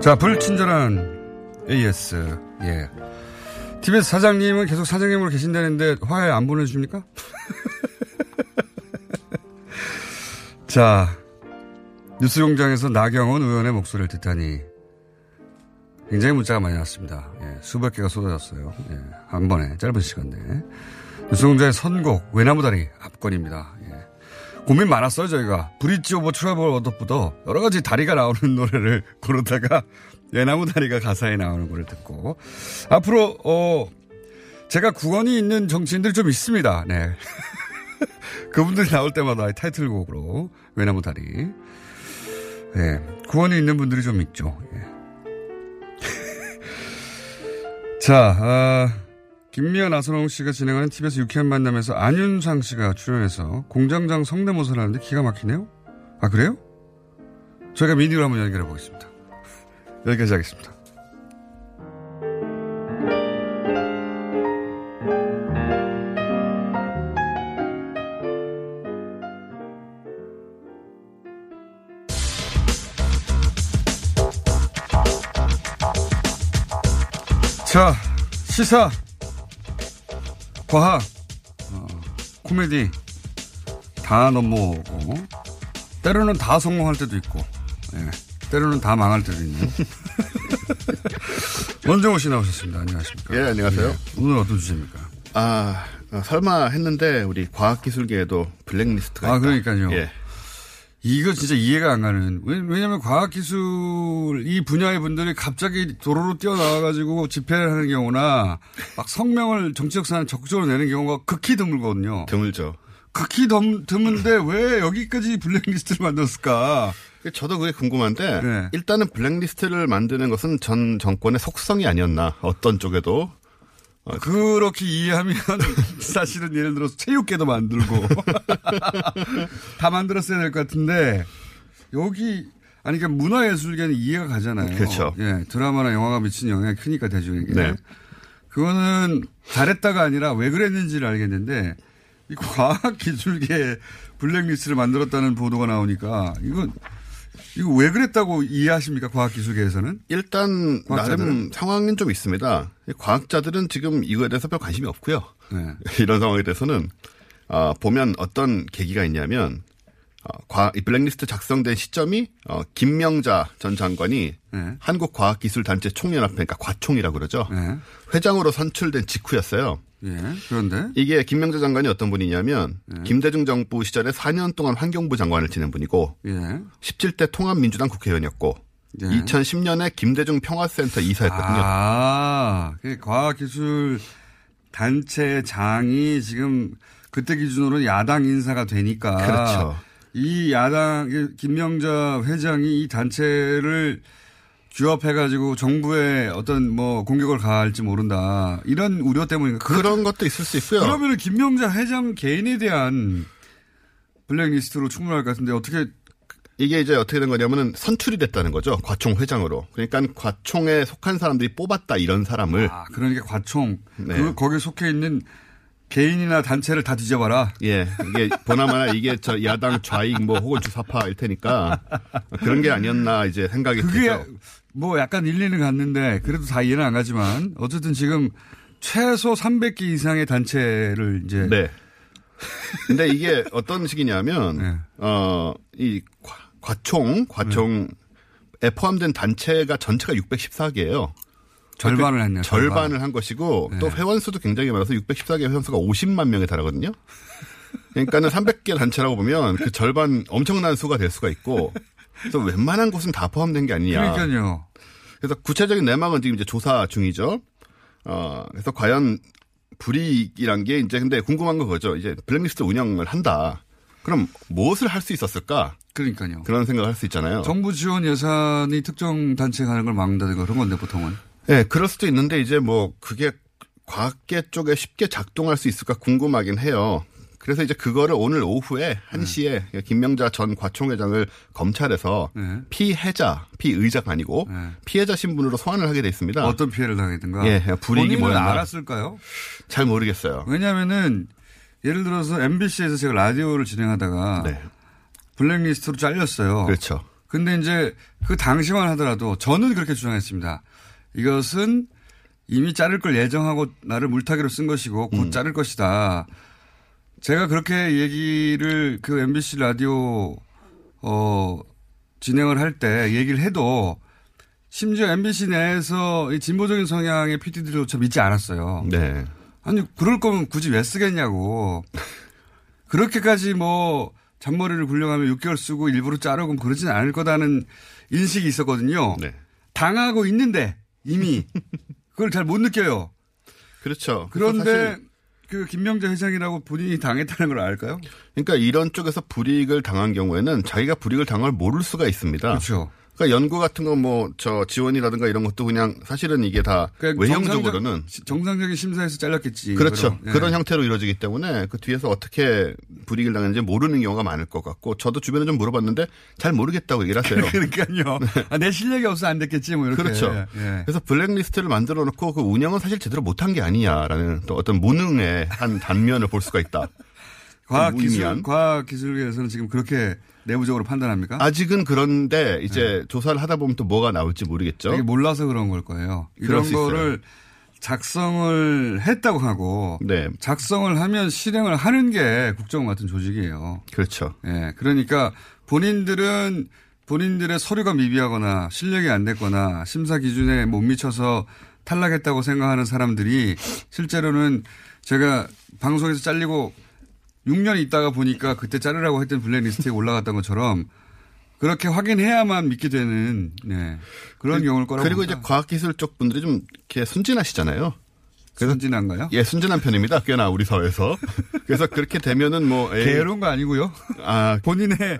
자, 불친절한 AS. 예. TBS 사장님은 계속 사장님으로 계신다는데 화해 안 보내줍니까? 자, 뉴스공장에서 나경원 의원의 목소리를 듣다니 굉장히 문자가 많이 왔습니다. 예, 수백 개가 쏟아졌어요. 예, 한 번에 짧은 시간 내에. 뉴스공장의 선곡 외나무다리 압권입니다. 예. 고민 많았어요 저희가 Bridge Over Troubled Water보다 여러 가지 다리가 나오는 노래를 고르다가 외나무 다리가 가사에 나오는 거를 듣고 앞으로 어 제가 구원이 있는 정치인들이 좀 있습니다. 네. 그분들이 나올 때마다 타이틀곡으로 외나무 다리. 예. 구원이 있는 분들이 좀 있죠. 예. 자, 아, 김미아 나선홍 씨가 진행하는 TBS 유쾌한 만남에서 안윤상 씨가 출연해서 공장장 성대모사를 하는데 기가 막히네요? 아, 그래요? 저희가 미디어로 한번 연결해 보겠습니다. 여기까지 하겠습니다. 자, 시사, 과학, 어, 코미디 다 넘어오고 때로는 다 성공할 때도 있고 예, 때로는 다 망할 때도 있는 원정호 씨 나오셨습니다. 안녕하십니까? 예, 안녕하세요. 예, 오늘 어떤 주제입니까? 아, 어, 설마 했는데 우리 과학기술계에도 블랙리스트가 아, 있다. 그러니까요. 예. 이거 진짜 이해가 안 가는. 왜- 왜냐면 과학기술 이 분야의 분들이 갑자기 도로로 뛰어나와가지고 집회를 하는 경우나 막 성명을 정치적 사안 적극적으로 내는 경우가 극히 드물거든요. 드물죠. 극히 덤, 드문데 왜 여기까지 블랙리스트를 만들었을까? 저도 그게 궁금한데 네. 일단은 블랙리스트를 만드는 것은 전 정권의 속성이 아니었나 어떤 쪽에도 그렇게 이해하면 사실은 예를 들어서 체육계도 만들고 다 만들었어야 될 것 같은데 여기 아니 그러니까 문화예술계는 이해가 가잖아요. 그렇죠. 예, 드라마나 영화가 미친 영향이 크니까 대중에게. 네. 그거는 잘했다가 아니라 왜 그랬는지를 알겠는데 이 과학기술계 블랙리스트를 만들었다는 보도가 나오니까 이건 이거 왜 그랬다고 이해하십니까 과학기술계에서는? 일단 과학자들은? 나름 상황은 좀 있습니다. 과학자들은 지금 이거에 대해서 별 관심이 없고요. 네. 이런 상황에 대해서는 아, 보면 어떤 계기가 있냐면 어, 과, 이 블랙리스트 작성된 시점이 어, 김명자 전 장관이 네. 한국과학기술단체 총연합회, 그러니까 과총이라고 그러죠. 네. 회장으로 선출된 직후였어요. 예. 그런데 이게 김명자 장관이 어떤 분이냐면 네. 김대중 정부 시절에 4년 동안 환경부 장관을 지낸 분이고 예. 17대 통합민주당 국회의원이었고 예. 2010년에 김대중 평화센터 이사였거든요. 아, 그 과학기술 단체 장이 지금 그때 기준으로 야당 인사가 되니까. 그렇죠. 이 야당, 김명자 회장이 이 단체를 규합해가지고 정부에 어떤 뭐 공격을 가할지 모른다. 이런 우려 때문인가. 그런 것도 있을 수 있고요. 그러면 김명자 회장 개인에 대한 블랙리스트로 충분할 것 같은데 어떻게 이게 이제 어떻게 된 거냐면은 선출이 됐다는 거죠. 과총 회장으로. 그러니까 과총에 속한 사람들이 뽑았다 이런 사람을. 아, 그러니까 과총. 네. 그, 거기에 속해 있는 개인이나 단체를 다 뒤져봐라. 예. 이게 보나마나 이게 저 야당 좌익 뭐 혹은 주사파일 테니까 그런 게 아니었나 이제 생각이 그게 들죠. 뭐 약간 일리는 갔는데 그래도 다 이해는 안 가지만 어쨌든 지금 최소 300개 이상의 단체를 이제 네. 근데 이게 어떤 식이냐면 네. 어이 과총 과총에 포함된 단체가 전체가 614개예요. 절반을 했네요. 절반. 절반을 한 것이고 네. 또 회원 수도 굉장히 많아서 614개 회원 수가 50만 명에 달하거든요. 그러니까는 300개 단체라고 보면 그 절반 엄청난 수가 될 수가 있고 그래서 웬만한 곳은 다 포함된 게 아니냐. 그러니까요. 그래서 구체적인 내막은 지금 이제 조사 중이죠. 어, 그래서 과연 불이익이란 게 이제 근데 궁금한 건 그거죠. 이제 블랙리스트 운영을 한다. 그럼 무엇을 할 수 있었을까? 그러니까요. 그런 생각을 할 수 있잖아요. 정부 지원 예산이 특정 단체에 가는 걸 막는다든가 그런 건데 보통은. 네, 그럴 수도 있는데 이제 뭐 그게 과학계 쪽에 쉽게 작동할 수 있을까 궁금하긴 해요. 그래서 이제 그거를 오늘 오후에 1시에 김명자 전 과총회장을 검찰에서 네. 피해자, 피의자가 아니고 피해자 신분으로 소환을 하게 돼 있습니다. 어떤 피해를 당했든가. 예, 불이익이 본인은 뭐였나. 알았을까요? 잘 모르겠어요. 왜냐면은 예를 들어서 MBC에서 제가 라디오를 진행하다가 블랙리스트로 잘렸어요. 그렇죠. 근데 이제 그 당시만 하더라도 저는 그렇게 주장했습니다. 이것은 이미 자를 걸 예정하고 나를 물타기로 쓴 것이고 곧 음. 자를 것이다. 제가 그렇게 얘기를 그 MBC 라디오 어 진행을 할 때 얘기를 해도 심지어 MBC 내에서 이 진보적인 성향의 PD들조차 믿지 않았어요. 네. 아니 그럴 거면 굳이 왜 쓰겠냐고. 그렇게까지 뭐 잔머리를 굴려가며 6개월 쓰고 일부러 자르고 그러진 않을 거다는 인식이 있었거든요. 네. 당하고 있는데 이미 그걸 잘 못 느껴요. 그렇죠. 그런데 그 김명재 회장이라고 본인이 당했다는 걸 알까요? 그러니까 이런 쪽에서 불이익을 당한 경우에는 자기가 불이익을 당할 걸 모를 수가 있습니다. 그렇죠. 그러니까 연구 같은 거뭐저 지원이라든가 이런 것도 그냥 사실은 이게 다 그러니까 외형적으로는 정상적, 정상적인 심사에서 잘렸겠지. 그렇죠. 예. 그런 형태로 이루어지기 때문에 그 뒤에서 어떻게 불이익을 당했는지 모르는 경우가 많을 것 같고 저도 주변에 좀 물어봤는데 잘 모르겠다고 얘기를 하세요. 그러니까요. 아, 내 실력이 없어 안 됐겠지 뭐 이렇게. 그렇죠. 예. 그래서 블랙리스트를 만들어 놓고 그 운영은 사실 제대로 못한 게 아니냐라는 또 어떤 무능의 한 단면을 볼 수가 있다. 과학기술, 무의미한. 과학기술계에서는 지금 그렇게 내부적으로 판단합니까? 아직은 그런데 이제 조사를 하다 보면 또 뭐가 나올지 모르겠죠. 네. 몰라서 그런 걸 거예요. 이런. 거를 작성을 했다고 하고 네. 작성을 하면 실행을 하는 게 국정 같은 조직이에요. 그렇죠. 예. 그러니까 본인들은 본인들의 서류가 미비하거나 실력이 안 됐거나 심사 기준에 못 미쳐서 탈락했다고 생각하는 사람들이 실제로는 제가 방송에서 잘리고 6년 있다가 보니까 그때 자르라고 했던 블랙리스트에 올라갔던 것처럼 그렇게 확인해야만 믿게 되는 네. 그런 경우일 거라고 그리고 봅니다. 이제 과학기술 쪽 분들이 좀 이렇게 순진하시잖아요. 그래서 순진한가요? 예, 순진한 편입니다. 꽤나 우리 사회에서. 그래서 그렇게 되면은 뭐 에이, 게으른 거 아니고요. 아 본인의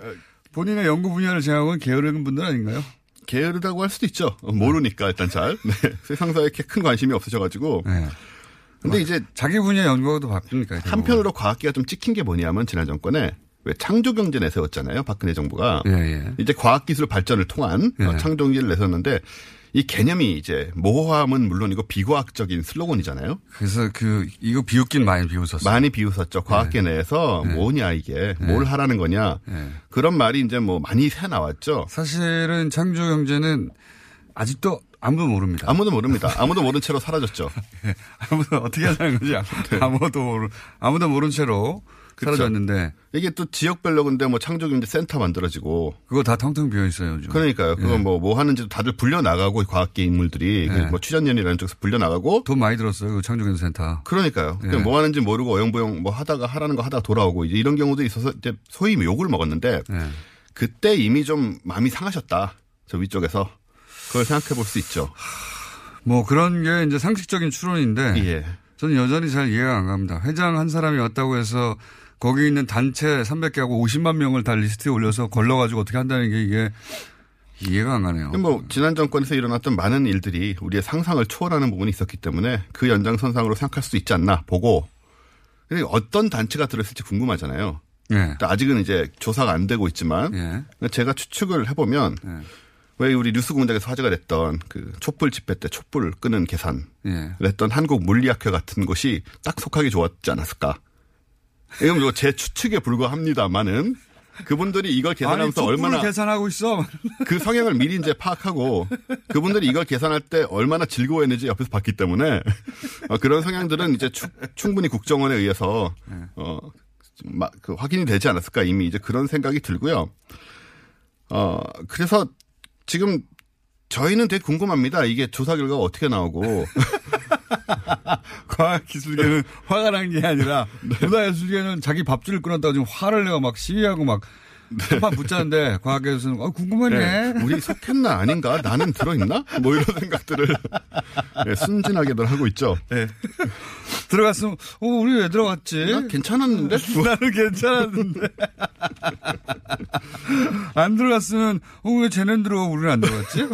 본인의 연구 분야를 제하고는 게으른 분들 아닌가요? 게으르다고 할 수도 있죠. 어, 모르니까 일단 잘. 네. 세상사에 이렇게 큰 관심이 없으셔가지고. 네. 근데 이제 자기 분야 연구도 바쁩니까? 한편으로 과학계가 좀 찍힌 게 뭐냐면 지난 정권에 왜 창조경제 내세웠잖아요. 박근혜 정부가. 예, 예. 이제 과학기술 발전을 통한 예. 어, 창조경제를 내세웠는데 이 개념이 이제 모호함은 물론이고 비과학적인 슬로건이잖아요. 그래서 그 이거 비웃긴 많이 비웃었어요. 많이 비웃었죠. 과학계 내에서 뭐냐 이게 뭘 하라는 거냐 그런 말이 이제 뭐 많이 새 나왔죠. 사실은 창조 경제는 아직도 아무도 모릅니다. 아무도 모릅니다. 아무도 모른 채로 사라졌죠. 아무도 어떻게 하자는 거지? 아무도 모르, 아무도 모른 채로 그렇죠. 사라졌는데 이게 또 지역별로 근데 뭐 창조경제 센터 만들어지고 그거 다 텅텅 비어 있어요. 요즘. 그러니까요. 그거 예. 뭐뭐 하는지 다들 불려 나가고 과학계 인물들이 예. 뭐 출연연이라는 쪽에서 불려 나가고 돈 많이 들었어요. 그 창조경제 센터. 그러니까요. 예. 뭐 하는지 모르고 어영부영 뭐 하다가 하라는 거 하다가 돌아오고 이제 이런 경우도 있어서 이제 소위 욕을 먹었는데 예. 그때 이미 좀 마음이 상하셨다. 저 위쪽에서 그걸 생각해 볼 수 있죠. 뭐 그런 게 이제 상식적인 추론인데 예. 저는 여전히 잘 이해가 안 갑니다. 회장 한 사람이 왔다고 해서 거기 있는 단체 300개하고 50만 명을 다 리스트에 올려서 걸러가지고 어떻게 한다는 게 이게 이해가 안 가네요. 뭐 지난 정권에서 일어났던 많은 일들이 우리의 상상을 초월하는 부분이 있었기 때문에 그 연장선상으로 생각할 수 있지 않나 보고 근데 어떤 단체가 들어있을지 궁금하잖아요. 예. 아직은 이제 조사가 안 되고 있지만 예. 제가 추측을 해보면 왜 우리 뉴스 공장에서 화제가 됐던 그 촛불 집회 때 촛불 끄는 계산을 예. 했던 한국 물리학회 같은 곳이 딱 속하기 좋았지 않았을까. 이건 뭐제 추측에 불과합니다만은 그분들이 이걸 계산하면서 아니, 얼마나 계산하고 있어. 그 성향을 미리 이제 파악하고 그분들이 이걸 계산할 때 얼마나 즐거워했는지 옆에서 봤기 때문에 어, 그런 성향들은 이제 추- 충분히 국정원에 의해서 어, 좀 마- 그 확인이 되지 않았을까 이미 이제 그런 생각이 들고요. 어, 그래서 지금 저희는 되게 궁금합니다. 이게 조사 결과가 어떻게 나오고 과학기술계는 화가 난 게 아니라 문화예술계는 자기 밥줄을 끊었다고 지금 화를 내고 막 시위하고 막 한판 붙자는데 과학계에서는 아, 궁금하네. 네, 우리 속했나 아닌가 나는 들어있나 뭐 이런 생각들을 네, 순진하게들 하고 있죠. 들어갔으면 어 우리 왜 들어갔지? 나 괜찮았는데 나는 괜찮았는데 안 들어갔으면 어 왜 쟤는 들어가 우리는 안 들어갔지?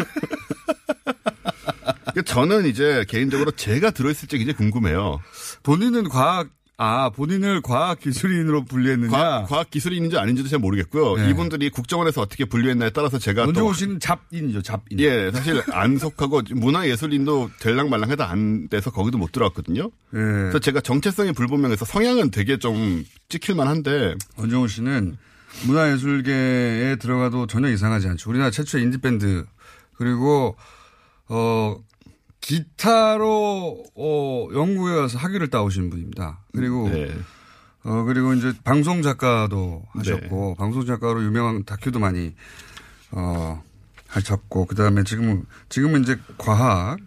저는 이제 개인적으로 제가 들어있을지 굉장히 궁금해요. 본인은 과학 아 본인을 과학 기술인으로 분류했느냐? 과학, 과학 기술인인지 아닌지도 잘 모르겠고요. 네. 이분들이 국정원에서 어떻게 분류했나에 따라서 제가 또 원종호 씨는 잡인이죠, 잡인. 예, 사실 안 속하고 문화예술인도 될랑말랑해도 안 돼서 거기도 못 들어왔거든요. 예. 그래서 제가 정체성이 불분명해서 성향은 되게 좀 찍힐만 한데 원종호 씨는 문화예술계에 들어가도 전혀 이상하지 않죠. 우리나라 최초의 인디밴드 그리고 어 기타로 어 영국에 가서 학위를 따오신 분입니다. 그리고 네. 어 그리고 이제 방송 작가도 하셨고 방송 작가로 유명한 다큐도 많이 어 하셨고 그다음에 지금은 지금은 이제 과학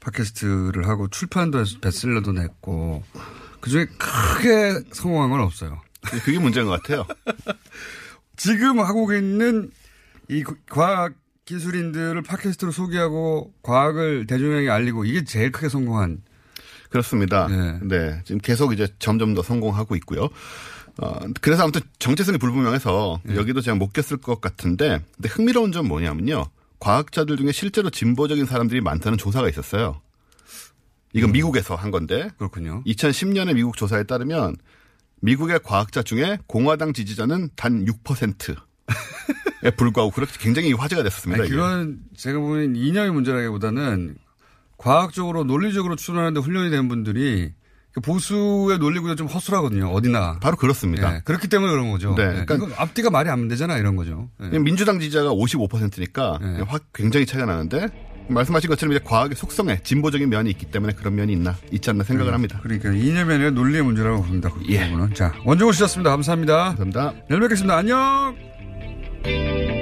팟캐스트를 하고 출판도 해서 베스트셀러도 냈고 그중에 크게 성공한 건 없어요. 그게 문제인 것 같아요. 지금 하고 있는 이 과학 기술인들을 팟캐스트로 소개하고 과학을 대중에게 알리고 이게 제일 크게 성공한 그렇습니다. 네. 지금 계속 이제 점점 더 성공하고 있고요. 어, 그래서 아무튼 정체성이 불분명해서 여기도 제가 못 꼈을 것 같은데, 근데 흥미로운 점 뭐냐면요. 과학자들 중에 실제로 진보적인 사람들이 많다는 조사가 있었어요. 이건 미국에서 한 건데. 그렇군요. 2010년의 미국 조사에 따르면 미국의 과학자 중에 공화당 지지자는 단 6% 에 불과하고 그렇게 굉장히 화제가 됐었습니다. 아니. 그건 제가 보는 이념의 문제라기보다는 과학적으로 논리적으로 추론하는데 훈련이 된 분들이 그 보수의 논리구조 좀 허술하거든요. 어디나. 바로 그렇습니다. 네, 그렇기 때문에 그런 거죠. 네, 네, 그러니까- 앞뒤가 말이 안 되잖아 이런 거죠. 네. 민주당 지지자가 55%니까 확 굉장히 차이가 나는데 말씀하신 것처럼 이제 과학의 속성에 진보적인 면이 있기 때문에 그런 면이 있나 있지 않나 생각을 네. 합니다. 그러니까 이념이 아니라 논리의 문제라고 봅니다. 그 부분은. 자, 원종호 씨였습니다. 감사합니다. 감사합니다. 내일 뵙겠습니다. 안녕! Thank you.